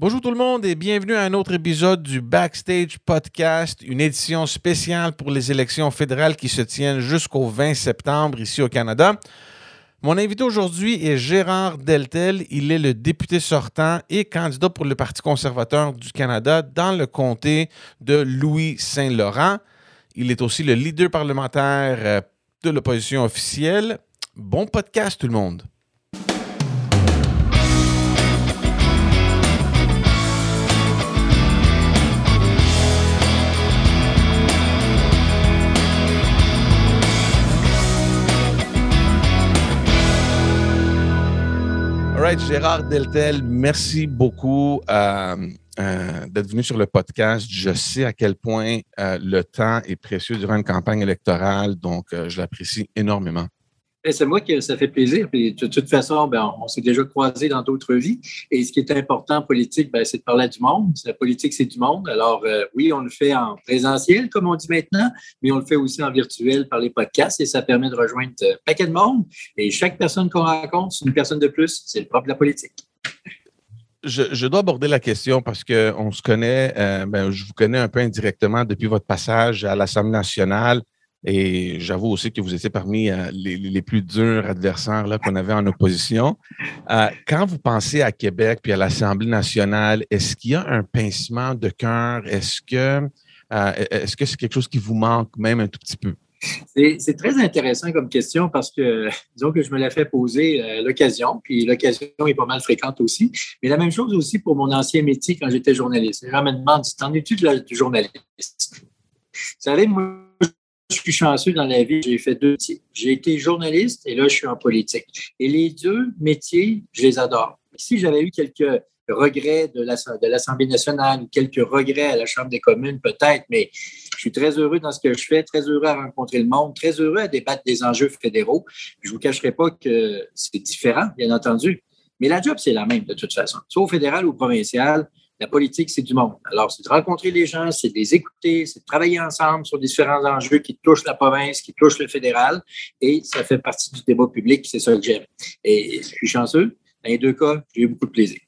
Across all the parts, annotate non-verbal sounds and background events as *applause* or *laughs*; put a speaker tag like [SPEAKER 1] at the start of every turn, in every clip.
[SPEAKER 1] Bonjour tout le monde et bienvenue à un autre épisode du Backstage Podcast, une édition spéciale pour les élections fédérales qui se tiennent jusqu'au 20 septembre ici au Canada. Mon invité aujourd'hui est Gérard Deltel. Il est le député sortant et candidat pour le Parti conservateur du Canada dans le comté de Louis-Saint-Laurent. Il est aussi le leader parlementaire euh, de l'opposition officielle. Bon podcast tout le monde. Gérard Deltel, merci beaucoup euh, euh, d'être venu sur le podcast. Je sais à quel point euh, le temps est précieux durant une campagne électorale, donc je l'apprécie énormément.
[SPEAKER 2] C'est moi que ça fait plaisir. Puis, de toute façon, ben, on, s'est déjà croisés dans d'autres vies. Et ce qui est important en politique, ben, c'est de parler du monde. La politique, c'est du monde. Alors, euh, oui, on le fait en présentiel, comme on dit maintenant, mais on le fait aussi en virtuel par les podcasts et ça permet de rejoindre un paquet de monde. Et chaque personne qu'on rencontre, c'est une personne de plus. C'est le propre de la politique.
[SPEAKER 1] Je, dois aborder la question parce qu'on se connaît, euh, ben, je vous connais un peu indirectement depuis votre passage à l'Assemblée nationale. Et j'avoue aussi que vous étiez parmi euh, les, plus durs adversaires qu'on avait en opposition. Euh, quand vous pensez à Québec puis à l'Assemblée nationale, est-ce qu'il y a un pincement de cœur? Est-ce que euh, est-ce que c'est quelque chose qui vous manque même un tout petit peu?
[SPEAKER 2] C'est très intéressant comme question parce que, disons que je me l'ai fait poser l'occasion, puis l'occasion est pas mal fréquente aussi. Mais la même chose aussi pour mon ancien métier quand j'étais journaliste. Les gens me demandent, t'en es-tu de journaliste? Vous savez, moi, je suis chanceux dans la vie, j'ai fait deux métiers. J'ai été journaliste et là, je suis en politique. Et les deux métiers, je les adore. Si j'avais eu quelques regrets de l'Assemblée nationale ou quelques regrets à la Chambre des communes, peut-être, mais je suis très heureux dans ce que je fais, très heureux à rencontrer le monde, très heureux à débattre des enjeux fédéraux. Je ne vous cacherai pas que c'est différent, bien entendu, mais la job, c'est la même de toute façon. Soit au fédéral ou au provincial, la politique, c'est du monde. Alors, c'est de rencontrer les gens, c'est de les écouter, c'est de travailler ensemble sur différents enjeux qui touchent la province, qui touchent le fédéral, et ça fait partie du débat public, c'est ça que j'aime. Et je suis chanceux. Dans les deux cas, j'ai eu beaucoup de plaisir.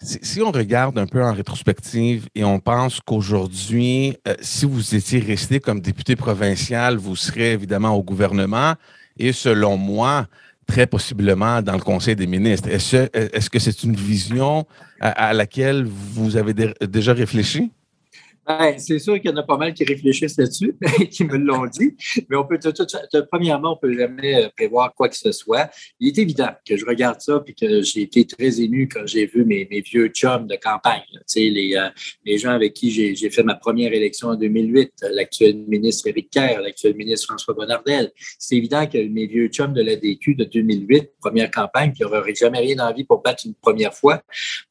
[SPEAKER 1] Si on regarde un peu en rétrospective et on pense qu'aujourd'hui, euh, si vous étiez resté comme député provincial, vous serez évidemment au gouvernement. Et selon moi, très possiblement dans le Conseil des ministres. Est-ce que c'est une vision à, laquelle vous avez déjà réfléchi?
[SPEAKER 2] Ben, c'est sûr qu'il y en a pas mal qui réfléchissent là-dessus, *laughs* qui me l'ont dit. Mais on peut, premièrement, on peut jamais euh, prévoir quoi que ce soit. Il est évident que je regarde ça puis que j'ai été très ému quand j'ai vu mes, vieux chums de campagne. Les, euh, les gens avec qui j'ai fait ma première élection en 2008, l'actuel ministre Éric Kerr, l'actuel ministre François Bonnardel. C'est évident que mes vieux chums de la DQ de 2008, première campagne, qui n'auraient jamais rien envie pour battre une première fois,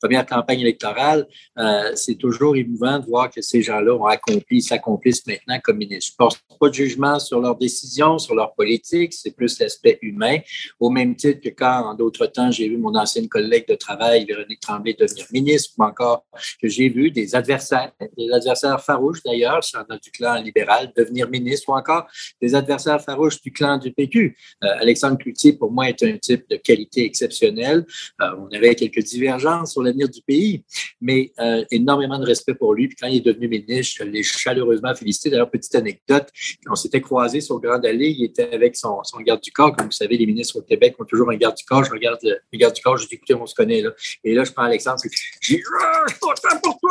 [SPEAKER 2] première campagne électorale, euh, c'est toujours émouvant de voir que c'est gens-là ont accompli, s'accomplissent maintenant comme ministres. Je ne porte pas de jugement sur leurs décisions, sur leur politique, c'est plus l'aspect humain. Au même titre que quand, en d'autres temps, j'ai vu mon ancienne collègue de travail, Véronique Tremblay, devenir ministre, ou encore que j'ai vu des adversaires, des adversaires farouches d'ailleurs, du clan libéral, devenir ministre, ou encore des adversaires farouches du clan du PQ. Euh, Alexandre Cloutier, pour moi, est un type de qualité exceptionnelle. Euh, on avait quelques divergences sur l'avenir du pays, mais euh, énormément de respect pour lui. Puis quand il est devenu ministre. Je l'ai chaleureusement félicité. D'ailleurs, petite anecdote, on s'était croisés sur Grande Allée. Il était avec son, garde du corps. Comme vous savez, les ministres au Québec ont toujours un garde du corps. Je regarde le, garde du corps. Je dis, écoutez, on se connaît. Là. Et là, je prends Alexandre. Je dis, je suis content pour toi.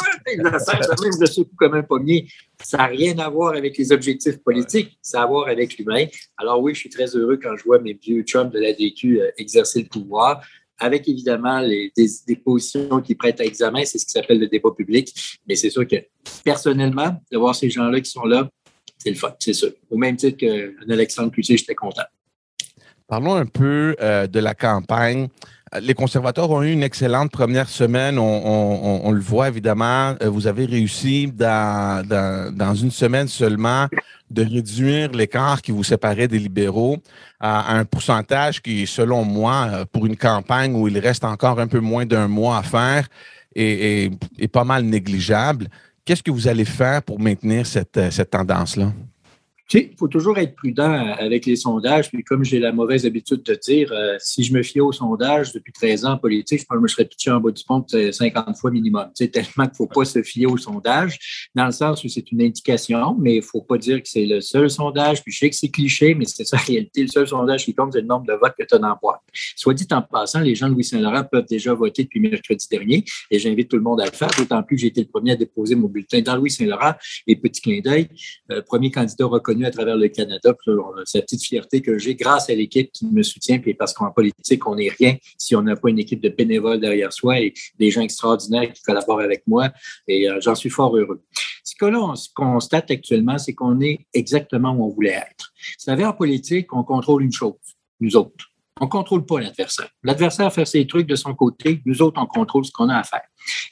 [SPEAKER 2] Comme un pommier. Ça n'a rien à voir avec les objectifs politiques, ça a à voir avec l'humain. Alors oui, je suis très heureux quand je vois mes vieux chums de la DQ euh, exercer le pouvoir avec évidemment les, des, positions qui prêtent à examen, c'est ce qui s'appelle le débat public. Mais c'est sûr que personnellement, de voir ces gens-là qui sont là, c'est le fun, c'est sûr. Au même titre qu'un Alexandre Cloutier, j'étais content.
[SPEAKER 1] Parlons un peu euh, de la campagne. Les conservateurs ont eu une excellente première semaine. On, le voit évidemment. Euh, vous avez réussi dans, dans, une semaine seulement de réduire l'écart qui vous séparait des libéraux à un pourcentage qui, selon moi, euh, pour une campagne où il reste encore un peu moins d'un mois à faire, est, pas mal négligeable. Qu'est-ce que vous allez faire pour maintenir cette, cette tendance-là?
[SPEAKER 2] Il faut toujours être prudent avec les sondages. Puis comme j'ai la mauvaise habitude de dire, euh, si je me fiais aux sondages depuis 13 ans en politique, je me serais pitché en bas du pont 50 fois minimum. Tu tellement qu'il ne faut pas se fier aux sondages, dans le sens où c'est une indication, mais il ne faut pas dire que c'est le seul sondage. Puis je sais que c'est cliché, mais c'est ça la réalité. Le seul sondage qui compte, c'est le nombre de votes que tu as dans la boîte. Soit dit en passant, les gens de Louis-Saint-Laurent peuvent déjà voter depuis mercredi dernier et j'invite tout le monde à le faire, d'autant plus que j'ai été le premier à déposer mon bulletin dans Louis-Saint-Laurent. Et petit clin d'œil, euh, premier candidat reconnu à travers le Canada. C'est la petite fierté que j'ai grâce à l'équipe qui me soutient, puis parce qu'en politique, on n'est rien si on n'a pas une équipe de bénévoles derrière soi et des gens extraordinaires qui collaborent avec moi. Et euh, j'en suis fort heureux. Ce que l'on constate actuellement, c'est qu'on est exactement où on voulait être. Vous savez, en politique, on contrôle une chose, nous autres. On ne contrôle pas l'adversaire. L'adversaire fait ses trucs de son côté, nous autres, on contrôle ce qu'on a à faire.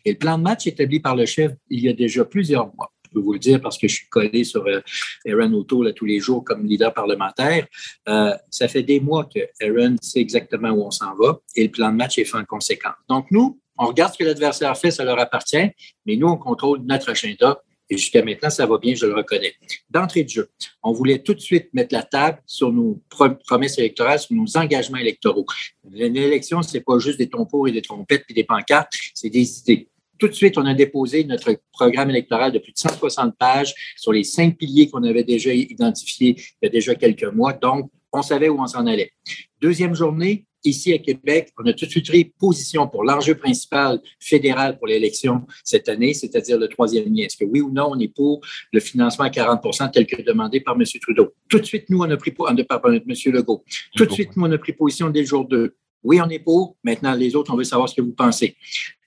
[SPEAKER 2] Et le plan de match établi par le chef il y a déjà plusieurs mois peux vous le dire parce que je suis collé sur euh, Aaron O'Toole tous les jours comme leader parlementaire. Euh, ça fait des mois que Aaron sait exactement où on s'en va et le plan de match est fait en conséquence. Donc, nous, on regarde ce que l'adversaire fait, ça leur appartient, mais nous, on contrôle notre agenda et jusqu'à maintenant, ça va bien, je le reconnais. D'entrée de jeu, on voulait tout de suite mettre la table sur nos promesses électorales, sur nos engagements électoraux. L'élection, c'est pas juste des tombeaux et des trompettes et des pancartes, c'est des idées tout de suite, on a déposé notre programme électoral de plus de 160 pages sur les cinq piliers qu'on avait déjà identifiés il y a déjà quelques mois. Donc, on savait où on s'en allait. Deuxième journée, ici à Québec, on a tout de suite pris position pour l'enjeu principal fédéral pour l'élection cette année, c'est-à-dire le troisième lien. Est-ce que oui ou non, on est pour le financement à 40% tel que demandé par M. Trudeau? Tout de suite, nous, on a pris, par M. Legault. Tout de suite, nous, on a pris position dès le jour 2. Oui, on est pour. Maintenant, les autres, on veut savoir ce que vous pensez.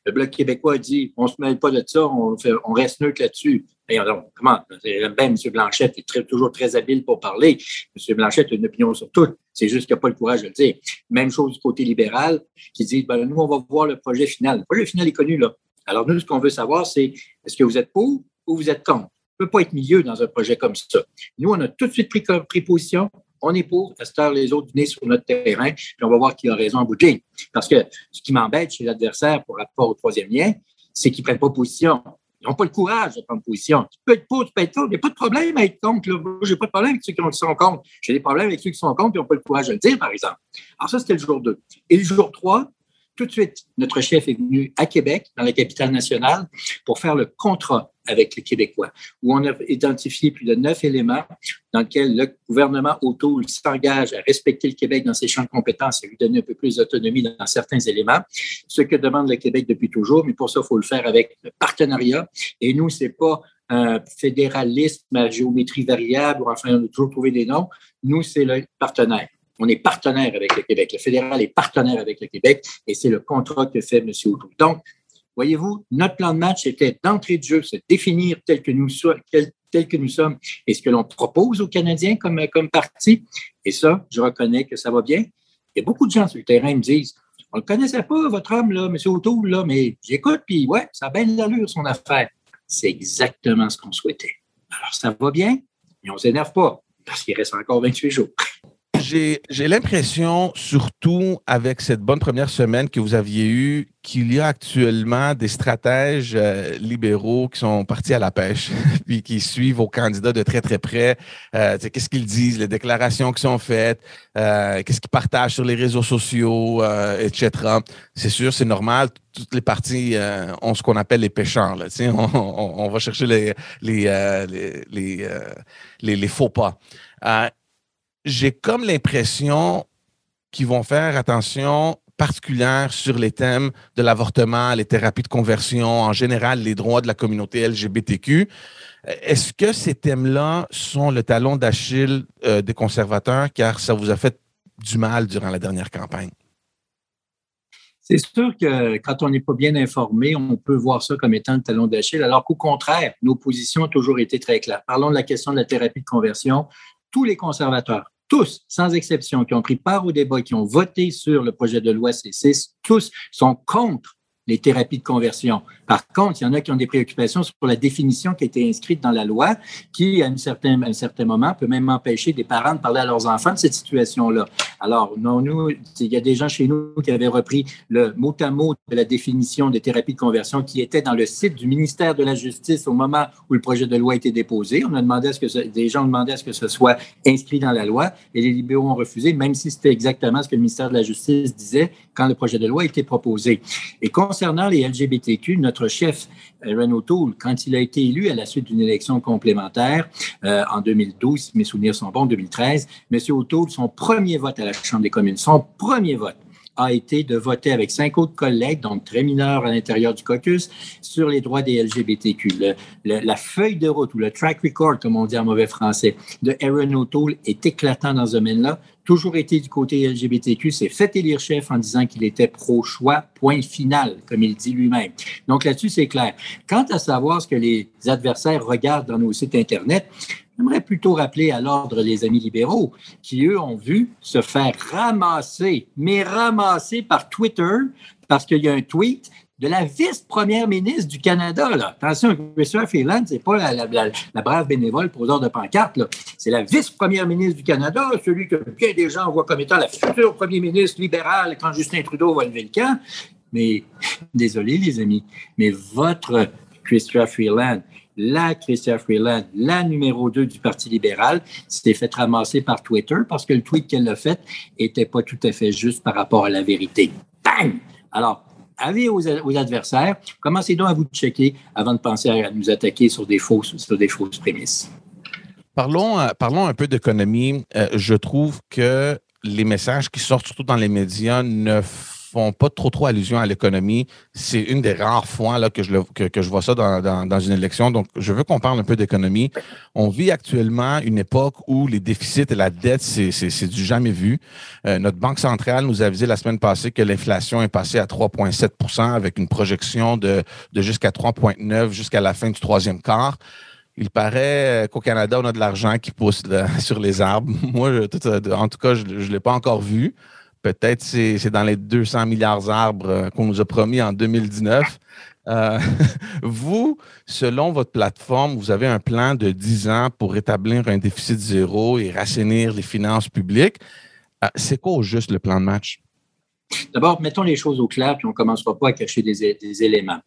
[SPEAKER 2] Le Bloc québécois dit on ne se mêle pas de ça, on, on reste neutre là-dessus. comment? Bien M. Blanchette, est toujours très habile pour parler. M. Blanchette a une opinion sur tout. C'est juste qu'il n'a pas le courage de le dire. Même chose du côté libéral, qui dit ben, nous, on va voir le projet final. Le projet final est connu, là. Alors, nous, ce qu'on veut savoir, c'est est-ce que vous êtes pour ou vous êtes contre? On ne peut pas être milieu dans un projet comme ça. Nous, on a tout de suite pris, pris position on est pour, à les autres venir sur notre terrain, puis on va voir qui a raison en bout Parce que ce qui m'embête chez l'adversaire pour rapport au troisième lien, c'est qu'ils ne prennent pas position. Ils n'ont pas le courage de prendre position. Tu peux être pour, tu peux être contre. Il n'y a pas de problème à être contre. Je n'ai pas de problème avec ceux qui sont contre. J'ai des problèmes avec ceux qui sont contre et n'ont pas le courage de le dire, par exemple. Alors, ça, c'était le jour 2. Et le jour 3, tout de suite, notre chef est venu à Québec, dans la capitale nationale, pour faire le contrat avec les Québécois, où on a identifié plus de neuf éléments dans lesquels le gouvernement auto s'engage à respecter le Québec dans ses champs de compétences et lui donner un peu plus d'autonomie dans certains éléments, ce que demande le Québec depuis toujours, mais pour ça, il faut le faire avec le partenariat. Et nous, c'est pas un fédéralisme à géométrie variable, ou enfin, on a toujours trouvé des noms. Nous, c'est le partenaire. On est partenaire avec le Québec. Le fédéral est partenaire avec le Québec et c'est le contrat que fait M. O'Toole. Donc, voyez-vous, notre plan de match était d'entrée de jeu, c'est définir tel que nous, tel que nous sommes et ce que l'on propose aux Canadiens comme, parti. Et ça, je reconnais que ça va bien. Il y a beaucoup de gens sur le terrain qui me disent On ne connaissait pas, votre homme, là, M. O'Toole, là, mais j'écoute, puis ouais, ça a bien l'allure, son affaire. C'est exactement ce qu'on souhaitait. Alors, ça va bien, mais on ne s'énerve pas, parce qu'il reste encore 28 jours
[SPEAKER 1] j'ai l'impression, surtout avec cette bonne première semaine que vous aviez eue, qu'il y a actuellement des stratèges euh, libéraux qui sont partis à la pêche, *laughs* puis qui suivent vos candidats de très, très près. Euh, qu'est-ce qu'ils disent, les déclarations qui sont faites, euh, qu'est-ce qu'ils partagent sur les réseaux sociaux, etc. C'est sûr, c'est normal. Toutes les parties ont ce qu'on appelle les pêcheurs. Là, *laughs* on, on, va chercher les, les, les, les faux pas j'ai comme l'impression qu'ils vont faire attention particulière sur les thèmes de l'avortement, les thérapies de conversion, en général les droits de la communauté LGBTQ. Est-ce que ces thèmes-là sont le talon d'Achille euh, des conservateurs? Car ça vous a fait du mal durant la dernière campagne?
[SPEAKER 2] C'est sûr que quand on n'est pas bien informé, on peut voir ça comme étant le talon d'Achille, alors qu'au contraire, nos positions ont toujours été très claires. Parlons de la question de la thérapie de conversion. Tous les conservateurs, tous, sans exception, qui ont pris part au débat, qui ont voté sur le projet de loi C6, tous sont contre les thérapies de conversion. Par contre, il y en a qui ont des préoccupations sur la définition qui a été inscrite dans la loi, qui, à un certain, un certain moment, peut même empêcher des parents de parler à leurs enfants de cette situation-là. Alors, non, nous, il y a des gens chez nous qui avaient repris le mot à mot de la définition des thérapies de conversion qui était dans le site du ministère de la Justice au moment où le projet de loi a été déposé. On a demandé à ce que des gens ont demandé à ce que ce soit inscrit dans la loi et les libéraux ont refusé, même si c'était exactement ce que le ministère de la Justice disait quand le projet de loi a été proposé. Et concernant les LGBTQ, notre chef, Aaron O'Toole, quand il a été élu à la suite d'une élection complémentaire euh, en 2012, si mes souvenirs sont bons, 2013, M. O'Toole, son premier vote à la Chambre des communes, son premier vote, a été de voter avec cinq autres collègues, donc très mineurs à l'intérieur du caucus, sur les droits des LGBTQ. la feuille de route ou le track record, comme on dit en mauvais français, de Aaron O'Toole est éclatant dans ce domaine-là. Toujours été du côté LGBTQ, s'est fait élire chef en disant qu'il était pro-choix, point final, comme il dit lui-même. Donc là-dessus, c'est clair. Quant à savoir ce que les adversaires regardent dans nos sites Internet, J'aimerais plutôt rappeler à l'ordre les amis libéraux qui, eux, ont vu se faire ramasser, mais ramasser par Twitter parce qu'il y a un tweet de la vice-première ministre du Canada. Là. Attention, Christopher Freeland, ce n'est pas la, brave bénévole poseur de pancarte. C'est la vice-première ministre du Canada, celui que bien des gens voient comme étant la future premier ministre libéral quand Justin Trudeau va lever le camp. Mais désolé, les amis, mais votre Christopher Freeland la Chrystia Freeland, la numéro 2 du Parti libéral, s'était fait ramasser par Twitter parce que le tweet qu'elle a fait n'était pas tout à fait juste par rapport à la vérité. Bang! Alors, avis aux, adversaires, commencez donc à vous checker avant de penser à nous attaquer sur des fausses, prémices.
[SPEAKER 1] Parlons, euh, parlons un peu d'économie. Euh, je trouve que les messages qui sortent surtout dans les médias ne font pas trop trop allusion à l'économie. C'est une des rares fois là, que, je que, je vois ça dans, une élection. Donc, je veux qu'on parle un peu d'économie. On vit actuellement une époque où les déficits et la dette, c'est du jamais vu. Euh, notre Banque centrale nous a avisé la semaine passée que l'inflation est passée à 3,7% avec une projection de, de jusqu'à 3,9 jusqu'à la fin du troisième quart. Il paraît qu'au Canada, on a de l'argent qui pousse *laughs* sur les arbres. Moi, en tout cas, je ne l'ai pas encore vu. Peut-être c'est, c'est dans les 200 milliards d'arbres euh, qu'on nous a promis en 2019. Euh, *laughs* vous, selon votre plateforme, vous avez un plan de 10 ans pour rétablir un déficit zéro et rassainir les finances publiques. Euh, c'est quoi au juste le plan de match?
[SPEAKER 2] D'abord, mettons les choses au clair, puis on ne commencera pas à cacher des, des éléments.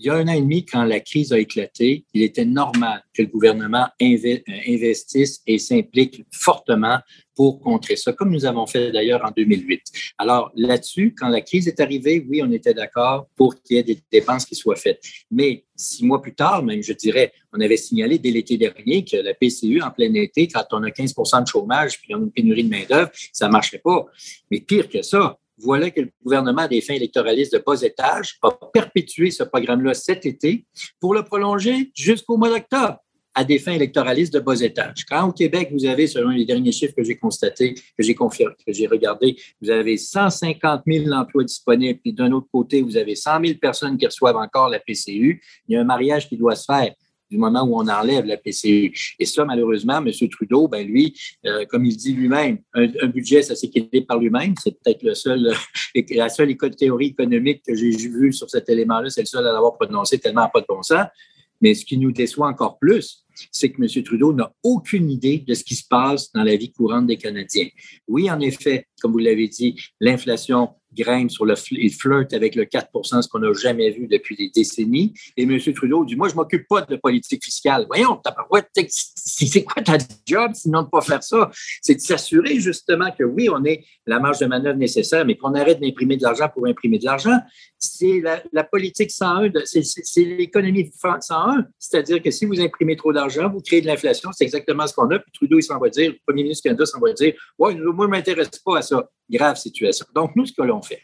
[SPEAKER 2] Il y a un an et demi, quand la crise a éclaté, il était normal que le gouvernement investisse et s'implique fortement pour contrer ça, comme nous avons fait d'ailleurs en 2008. Alors là-dessus, quand la crise est arrivée, oui, on était d'accord pour qu'il y ait des dépenses qui soient faites. Mais six mois plus tard, même, je dirais, on avait signalé dès l'été dernier que la PCU, en plein été, quand on a 15% de chômage puis on a une pénurie de main-d'œuvre, ça ne marchait pas. Mais pire que ça, voilà que le gouvernement des fins électoralistes de bas étage a perpétué ce programme-là cet été pour le prolonger jusqu'au mois d'octobre à des fins électoralistes de bas étage. Quand au Québec, vous avez, selon les derniers chiffres que j'ai constatés, que j'ai confirmé, que j'ai regardé, vous avez 150 000 emplois disponibles, puis d'un autre côté, vous avez 100 000 personnes qui reçoivent encore la PCU. Il y a un mariage qui doit se faire du moment où on enlève la PCU. Et ça, malheureusement, M. Trudeau, ben lui, euh, comme il dit lui-même, un, budget, ça s'équilibre par lui-même. C'est peut-être le seul, *laughs* la seule école théorie économique que j'ai vue sur cet élément-là, c'est le seul à l'avoir prononcé tellement pas de bon sens. Mais ce qui nous déçoit encore plus, c'est que M. Trudeau n'a aucune idée de ce qui se passe dans la vie courante des Canadiens. Oui, en effet, comme vous l'avez dit, l'inflation grimpe sur le il flirte avec le 4% ce qu'on n'a jamais vu depuis des décennies. Et M. Trudeau dit Moi, je ne m'occupe pas de politique fiscale. Voyons, c'est quoi ta job sinon de ne pas faire ça? C'est de s'assurer justement que oui, on ait la marge de manœuvre nécessaire, mais qu'on arrête d'imprimer de l'argent pour imprimer de l'argent. C'est la, politique 101, c'est l'économie 101. C'est-à-dire que si vous imprimez trop d'argent, vous créez de l'inflation. C'est exactement ce qu'on a. Puis Trudeau, il s'en va dire, le premier ministre du Canada s'en va dire Ouais, moi, je ne m'intéresse pas à ça. Grave situation. Donc, nous, ce que l'on fait,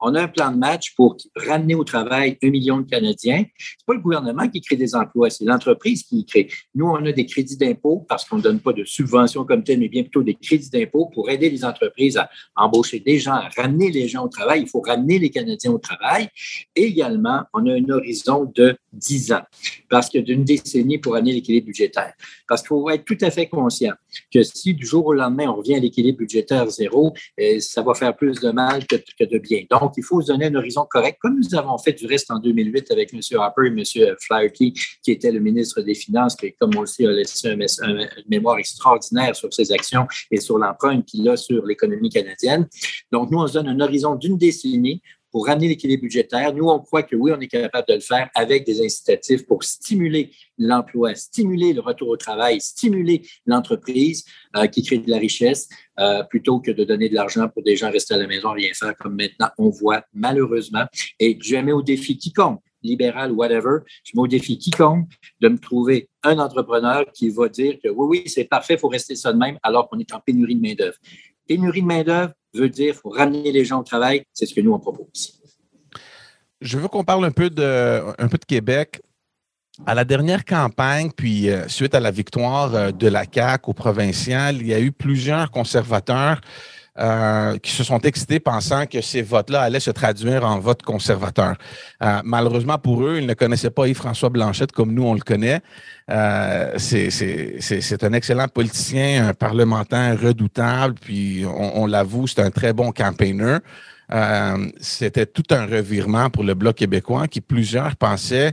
[SPEAKER 2] on a un plan de match pour ramener au travail un million de Canadiens. C'est pas le gouvernement qui crée des emplois, c'est l'entreprise qui y crée. Nous, on a des crédits d'impôt parce qu'on ne donne pas de subventions comme telles, mais bien plutôt des crédits d'impôt pour aider les entreprises à embaucher des gens, à ramener les gens au travail. Il faut ramener les Canadiens au travail. Et également, on a un horizon de 10 ans parce que d'une décennie pour amener l'équilibre budgétaire. Parce qu'il faut être tout à fait conscient que si du jour au lendemain, on revient à l'équilibre budgétaire zéro, euh, ça va faire plus de mal que, que de bien. Donc, il faut se donner un horizon correct, comme nous avons fait du reste en 2008 avec M. Harper et M. Flaherty, qui était le ministre des Finances, qui, comme on le a laissé une mémoire extraordinaire sur ses actions et sur l'empreinte qu'il a sur l'économie canadienne. Donc, nous, on se donne un horizon d'une décennie pour ramener l'équilibre budgétaire. Nous, on croit que oui, on est capable de le faire avec des incitatifs pour stimuler l'emploi, stimuler le retour au travail, stimuler l'entreprise euh, qui crée de la richesse, euh, plutôt que de donner de l'argent pour des gens rester à la maison, rien faire, comme maintenant on voit malheureusement. Et je mets au défi quiconque libéral, whatever, je mets au défi quiconque de me trouver un entrepreneur qui va dire que oui, oui, c'est parfait, il faut rester ça de même alors qu'on est en pénurie de main-d'œuvre. Pénurie de main-d'œuvre veut dire faut ramener les gens au travail. C'est ce que nous, on propose.
[SPEAKER 1] Je veux qu'on parle un peu, de, un peu de Québec. À la dernière campagne, puis euh, suite à la victoire euh, de la CAQ au provincial, il y a eu plusieurs conservateurs euh, qui se sont excités pensant que ces votes-là allaient se traduire en vote conservateur. Euh, malheureusement pour eux, ils ne connaissaient pas Yves-François Blanchette comme nous, on le connaît. Euh, c'est un excellent politicien, un parlementaire redoutable, puis on, l'avoue, c'est un très bon campaigner. Euh, C'était tout un revirement pour le Bloc québécois qui plusieurs pensaient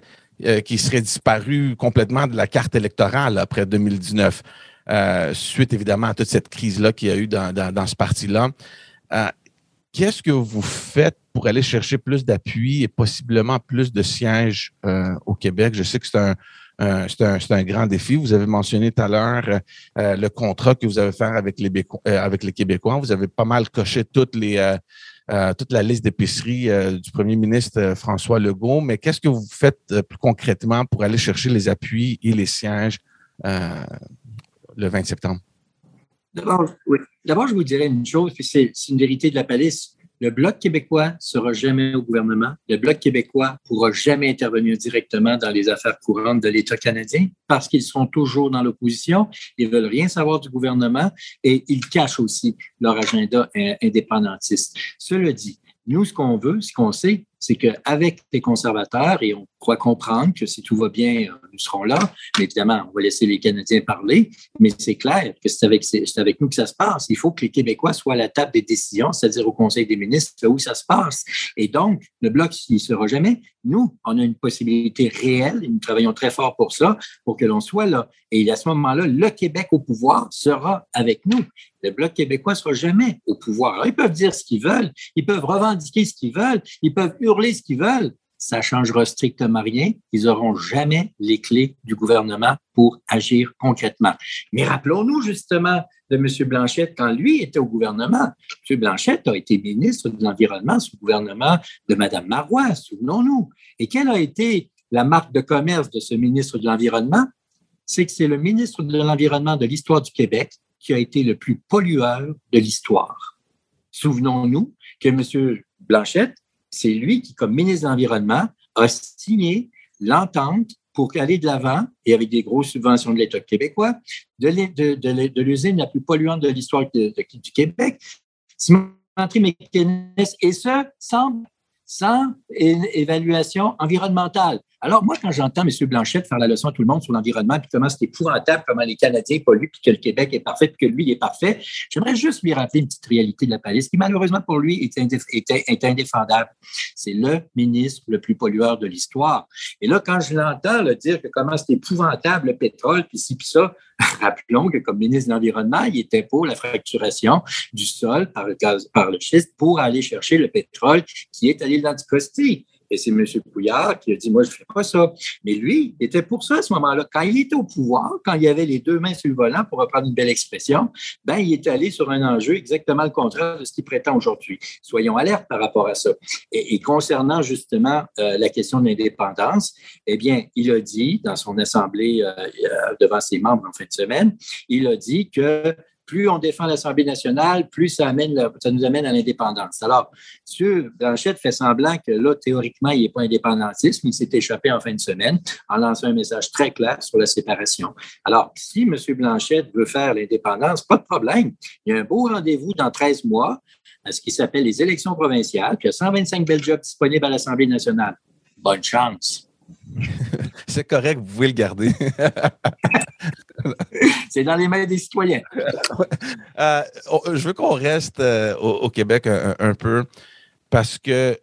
[SPEAKER 1] qu'il serait disparu complètement de la carte électorale après 2019. Euh, suite évidemment à toute cette crise-là qu'il y a eu dans, ce parti-là. Euh, qu'est-ce que vous faites pour aller chercher plus d'appui et possiblement plus de sièges euh, au Québec? Je sais que c'est un, c'est un, grand défi. Vous avez mentionné tout à l'heure le contrat que vous avez fait avec les, avec les Québécois. Vous avez pas mal coché les, toute la liste d'épiceries du premier ministre François Legault. Mais qu'est-ce que vous faites plus concrètement pour aller chercher les appuis et les sièges le 20 septembre?
[SPEAKER 2] D'abord, je vous dirais une chose, puis c'est une vérité de la palisse. Le Bloc québécois sera jamais au gouvernement. Le Bloc québécois pourra jamais intervenir directement dans les affaires courantes de l'État canadien parce qu'ils seront toujours dans l'opposition. Ils veulent rien savoir du gouvernement et ils cachent aussi leur agenda indépendantiste. Cela dit, nous, ce qu'on veut, ce qu'on sait, c'est qu'avec les conservateurs, et on croit comprendre que si tout va bien, euh, nous serons là, mais évidemment, on va laisser les Canadiens parler, mais c'est clair que c'est avec, nous que ça se passe. Il faut que les Québécois soient à la table des décisions, c'est-à-dire au Conseil des ministres, où ça se passe. Et donc, le Bloc, ne sera jamais. Nous, on a une possibilité réelle, et nous travaillons très fort pour ça, pour que l'on soit là. Et à ce moment-là, le Québec au pouvoir sera avec nous. Le Bloc québécois ne sera jamais au pouvoir. Alors, ils peuvent dire ce qu'ils veulent, ils peuvent revendiquer ce qu'ils veulent, ils peuvent ce qu'ils veulent, ça changera strictement rien. Ils n'auront jamais les clés du gouvernement pour agir concrètement. Mais rappelons-nous justement de M. Blanchette quand lui était au gouvernement. M. Blanchette a été ministre de l'Environnement sous le gouvernement de Mme Marois, souvenons-nous. Et quelle a été la marque de commerce de ce ministre de l'Environnement? C'est que c'est le ministre de l'Environnement de l'histoire du Québec qui a été le plus pollueur de l'histoire. Souvenons-nous que M. Blanchette c'est lui qui, comme ministre de l'Environnement, a signé l'entente pour aller de l'avant, et avec des grosses subventions de l'État québécois, de, l'usine la plus polluante de l'histoire du Québec, cimenterie et ce, sans, sans évaluation environnementale. Alors, moi, quand j'entends M. Blanchette faire la leçon à tout le monde sur l'environnement, puis comment c'est épouvantable, comment les Canadiens polluent, puis que le Québec est parfait, puis que lui, il est parfait, j'aimerais juste lui rappeler une petite réalité de la palisse qui, malheureusement pour lui, est, est, indéfendable. C'est le ministre le plus pollueur de l'histoire. Et là, quand je l'entends le dire que comment c'est épouvantable le pétrole, puis ci, puis ça, *laughs* rappelons que comme ministre de l'Environnement, il était pour la fracturation du sol par le gaz, par le schiste pour aller chercher le pétrole qui est à l'île d'Anticosti. Et c'est M. Pouillard qui a dit, moi, je ne fais pas ça. Mais lui, il était pour ça à ce moment-là. Quand il était au pouvoir, quand il avait les deux mains sur le volant, pour reprendre une belle expression, ben, il est allé sur un enjeu exactement le contraire de ce qu'il prétend aujourd'hui. Soyons alertes par rapport à ça. Et, concernant justement euh, la question de l'indépendance, eh bien, il a dit dans son assemblée euh, euh, devant ses membres en fin de semaine, il a dit que plus on défend l'Assemblée nationale, plus ça, nous amène à l'indépendance. Alors, M. Blanchette fait semblant que là, théoriquement, il n'est pas indépendantiste, mais il s'est échappé en fin de semaine en lançant un message très clair sur la séparation. Alors, si M. Blanchette veut faire l'indépendance, pas de problème. Il y a un beau rendez-vous dans 13 mois à ce qui s'appelle les élections provinciales, puis il y a 125 belles disponibles à l'Assemblée nationale. Bonne chance. *laughs*
[SPEAKER 1] C'est correct, vous pouvez le garder. *laughs*
[SPEAKER 2] C'est dans les mains des citoyens. *laughs*
[SPEAKER 1] Euh, je veux qu'on reste euh, au, Québec un, peu. parce que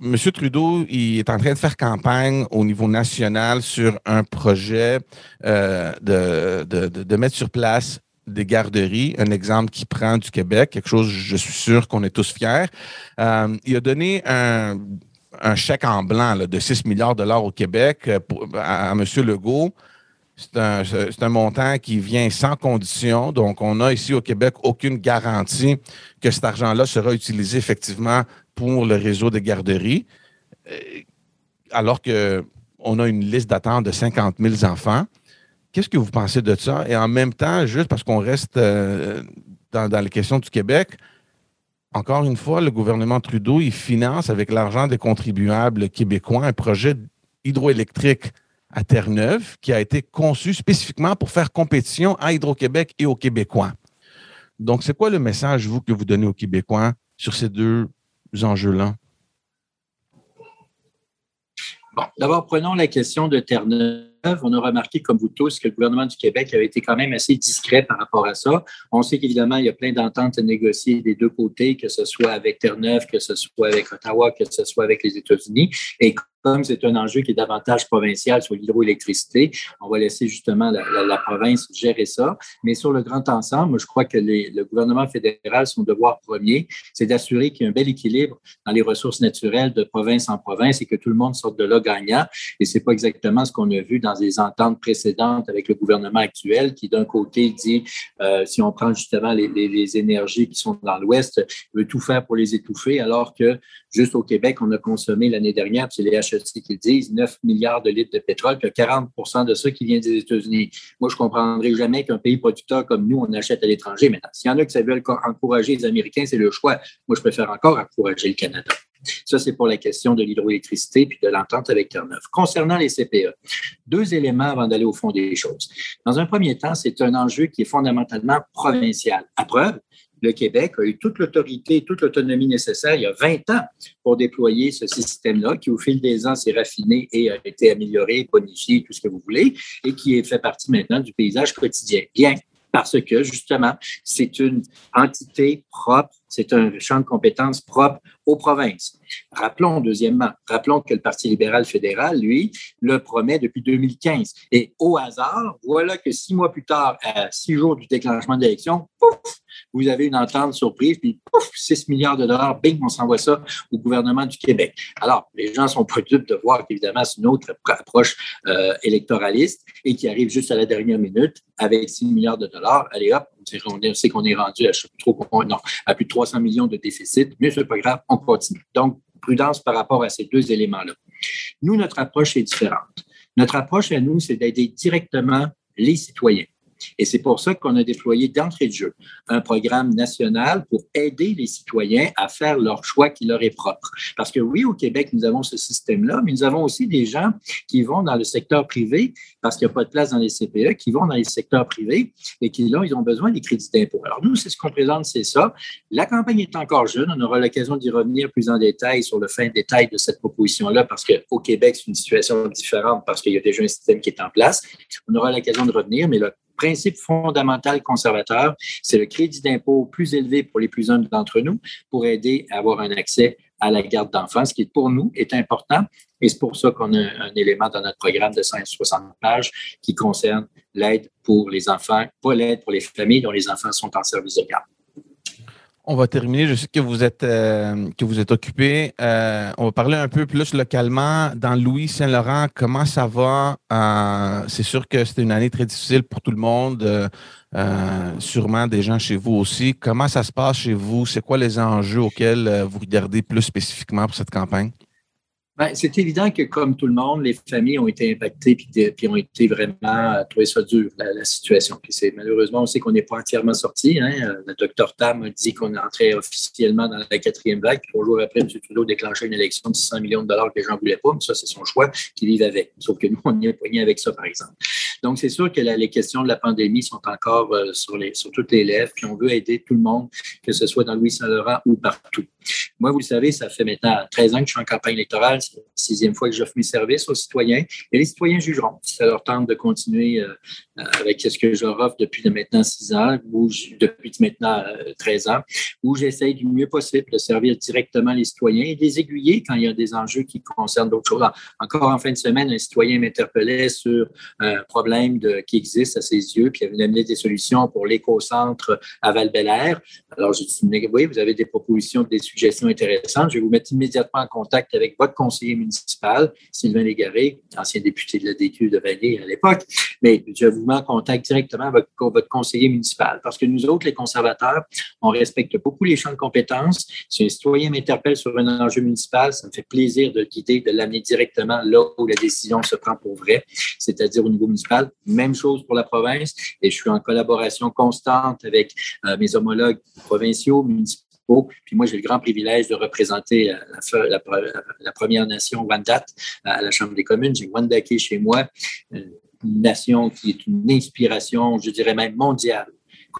[SPEAKER 1] M. Trudeau, il est en train de faire campagne au niveau national sur un projet euh, de, mettre sur place des garderies, un exemple qui prend du Québec, quelque chose, je suis sûr qu'on est tous fiers. Euh, il a donné un, chèque en blanc de 6 milliards de dollars au Québec euh, à, M. Legault. C'est un, un, montant qui vient sans condition. Donc, on a ici au Québec aucune garantie que cet argent-là sera utilisé effectivement pour le réseau de garderies, euh, alors qu'on a une liste d'attente de 50 000 enfants. Qu'est-ce que vous pensez de ça? Et en même temps, juste parce qu'on reste euh, dans, les questions du Québec, encore une fois, le gouvernement Trudeau, il finance avec l'argent des contribuables québécois un projet hydroélectrique à Terre-Neuve qui a été conçu spécifiquement pour faire compétition à Hydro-Québec et aux Québécois. Donc, c'est quoi le message, vous, que vous donnez aux Québécois sur ces deux enjeux-là?
[SPEAKER 2] Bon, d'abord, prenons la question de Terre-Neuve. On a remarqué, comme vous tous, que le gouvernement du Québec avait été quand même assez discret par rapport à ça. On sait qu'évidemment, il y a plein d'ententes à négocier des deux côtés, que ce soit avec Terre-Neuve, que ce soit avec Ottawa, que ce soit avec les États-Unis. Comme c'est un enjeu qui est davantage provincial sur l'hydroélectricité, on va laisser justement la, province gérer ça. Mais sur le grand ensemble, je crois que le gouvernement fédéral, son devoir premier, c'est d'assurer qu'il y a un bel équilibre dans les ressources naturelles de province en province et que tout le monde sorte de là gagnant. Et c'est pas exactement ce qu'on a vu dans les ententes précédentes avec le gouvernement actuel, qui d'un côté dit, euh, si on prend justement les, les énergies qui sont dans l'Ouest, veut tout faire pour les étouffer, alors que juste au Québec, on a consommé l'année dernière, c'est les HEC qui disent, 9 milliards de litres de pétrole, que 40 de ça qui vient des États-Unis. Moi, je ne comprendrai jamais qu'un pays producteur comme nous, on achète à l'étranger. Maintenant, s'il y en a qui veulent encourager les Américains, c'est le choix. Moi, je préfère encore encourager le Canada. Ça, c'est pour la question de l'hydroélectricité puis de l'entente avec Terre-Neuve. Concernant les CPE, deux éléments avant d'aller au fond des choses. Dans un premier temps, c'est un enjeu qui est fondamentalement provincial. À preuve, le Québec a eu toute l'autorité, toute l'autonomie nécessaire il y a 20 ans pour déployer ce système-là, qui au fil des ans s'est raffiné et a été amélioré, bonifié, tout ce que vous voulez, et qui fait partie maintenant du paysage quotidien. Bien, parce que justement, c'est une entité propre, c'est un champ de compétences propre aux provinces. Rappelons, deuxièmement, rappelons que le Parti libéral fédéral, lui, le promet depuis 2015. Et au hasard, voilà que six mois plus tard, à six jours du déclenchement de l'élection, pouf, vous avez une entente surprise, puis pouf, 6 milliards de dollars, bing, on s'envoie ça au gouvernement du Québec. Alors, les gens sont pas de voir qu'évidemment, c'est une autre approche euh, électoraliste et qui arrive juste à la dernière minute avec 6 milliards de dollars. Allez hop, on sait qu'on est rendu à, non, à plus de 300 millions de déficit, mais c'est pas grave, on continue. Donc, prudence par rapport à ces deux éléments-là. Nous, notre approche est différente. Notre approche à nous, c'est d'aider directement les citoyens. Et c'est pour ça qu'on a déployé d'entrée de jeu un programme national pour aider les citoyens à faire leur choix qui leur est propre. Parce que oui, au Québec, nous avons ce système-là, mais nous avons aussi des gens qui vont dans le secteur privé parce qu'il n'y a pas de place dans les CPE, qui vont dans les secteurs privés et qui, là, ils ont besoin des crédits d'impôt. Alors, nous, c'est ce qu'on présente, c'est ça. La campagne est encore jeune. On aura l'occasion d'y revenir plus en détail sur le fin détail de cette proposition-là parce qu'au Québec, c'est une situation différente parce qu'il y a déjà un système qui est en place. On aura l'occasion de revenir, mais le principe fondamental conservateur, c'est le crédit d'impôt plus élevé pour les plus jeunes d'entre nous pour aider à avoir un accès à la garde d'enfants, ce qui pour nous est important. Et c'est pour ça qu'on a un élément dans notre programme de 160 pages qui concerne l'aide pour les enfants, pas l'aide pour les familles dont les enfants sont en service de garde.
[SPEAKER 1] On va terminer. Je sais que vous êtes, euh, que vous êtes occupé. Euh, on va parler un peu plus localement. Dans Louis-Saint-Laurent, comment ça va? Euh, c'est sûr que c'était une année très difficile pour tout le monde, sûrement des gens chez vous aussi. Comment ça se passe chez vous? C'est quoi les enjeux auxquels vous regardez plus spécifiquement pour cette campagne?
[SPEAKER 2] Ben, c'est évident que, comme tout le monde, les familles ont été impactées puis, ont été vraiment euh, trouvé ça dur, la, situation. Puis c'est, malheureusement, on sait qu'on n'est pas entièrement sorti. Hein. Euh, le docteur Tam a dit qu'on entrait officiellement dans la quatrième vague. Trois jours après, M. Trudeau déclenchait une élection de 600 millions de dollars que les gens ne voulaient pas. Mais ça, c'est son choix qu'il vivent avec. Sauf que nous, on est poigné avec ça, par exemple. Donc, c'est sûr que les questions de la pandémie sont encore euh, sur, toutes les lèvres. Puis on veut aider tout le monde, que ce soit dans Louis-Saint-Laurent ou partout. Moi, vous le savez, ça fait maintenant 13 ans que je suis en campagne électorale. C'est la sixième fois que j'offre mes services aux citoyens. Et les citoyens jugeront si ça leur tente de continuer euh, avec ce que je leur offre depuis maintenant 6 ans ou depuis maintenant 13 ans, où j'essaye du mieux possible de servir directement les citoyens et les aiguiller quand il y a des enjeux qui concernent d'autres choses. Encore en fin de semaine, un citoyen m'interpellait sur un problème qui existe à ses yeux, puis il avait amené des solutions pour l'éco-centre à val Alors, j'ai dit, oui, vous avez des propositions, des suggestions intéressantes. Je vais vous mettre immédiatement en contact avec votre conseiller municipal, Sylvain Légaré, ancien député de la DQ de Vallée à l'époque. Mais je vous mets en contact directement avec votre conseiller municipal parce que nous autres, les conservateurs, on respecte beaucoup les champs de compétences. Si un citoyen m'interpelle sur un enjeu municipal, ça me fait plaisir de le guider, de l'amener directement là où la décision se prend pour vrai, c'est-à-dire au niveau municipal. Même chose pour la province et je suis en collaboration constante avec euh, mes homologues provinciaux, municipaux. Puis moi, j'ai le grand privilège de représenter euh, la, Première Nation Wendat à la Chambre des communes. J'ai Wendake chez moi, une nation qui est une inspiration, je dirais même mondiale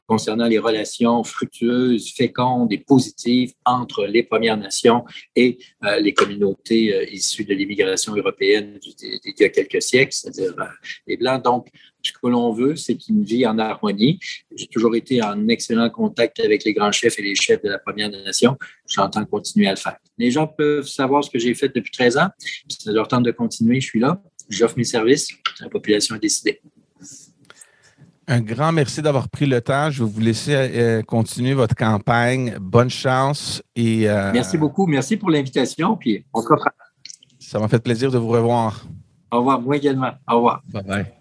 [SPEAKER 2] concernant les relations fructueuses, fécondes et positives entre les Premières Nations et euh, les communautés euh, issues de l'immigration européenne d'il y a quelques siècles, c'est-à-dire euh, les Blancs. Donc, ce que l'on veut, c'est une vie en harmonie. J'ai toujours été en excellent contact avec les grands chefs et les chefs de la Première Nation. J'entends continuer à le faire. Les gens peuvent savoir ce que j'ai fait depuis 13 ans. Si ça leur tente de continuer, je suis là. J'offre mes services. La population a décidé.
[SPEAKER 1] Un grand merci d'avoir pris le temps. Je vais vous laisser euh, continuer votre campagne. Bonne chance et.
[SPEAKER 2] Euh, merci beaucoup. Merci pour l'invitation. Puis on se
[SPEAKER 1] Ça m'a fait plaisir de vous revoir.
[SPEAKER 2] Au revoir. Moi également. Au revoir.
[SPEAKER 1] Bye bye.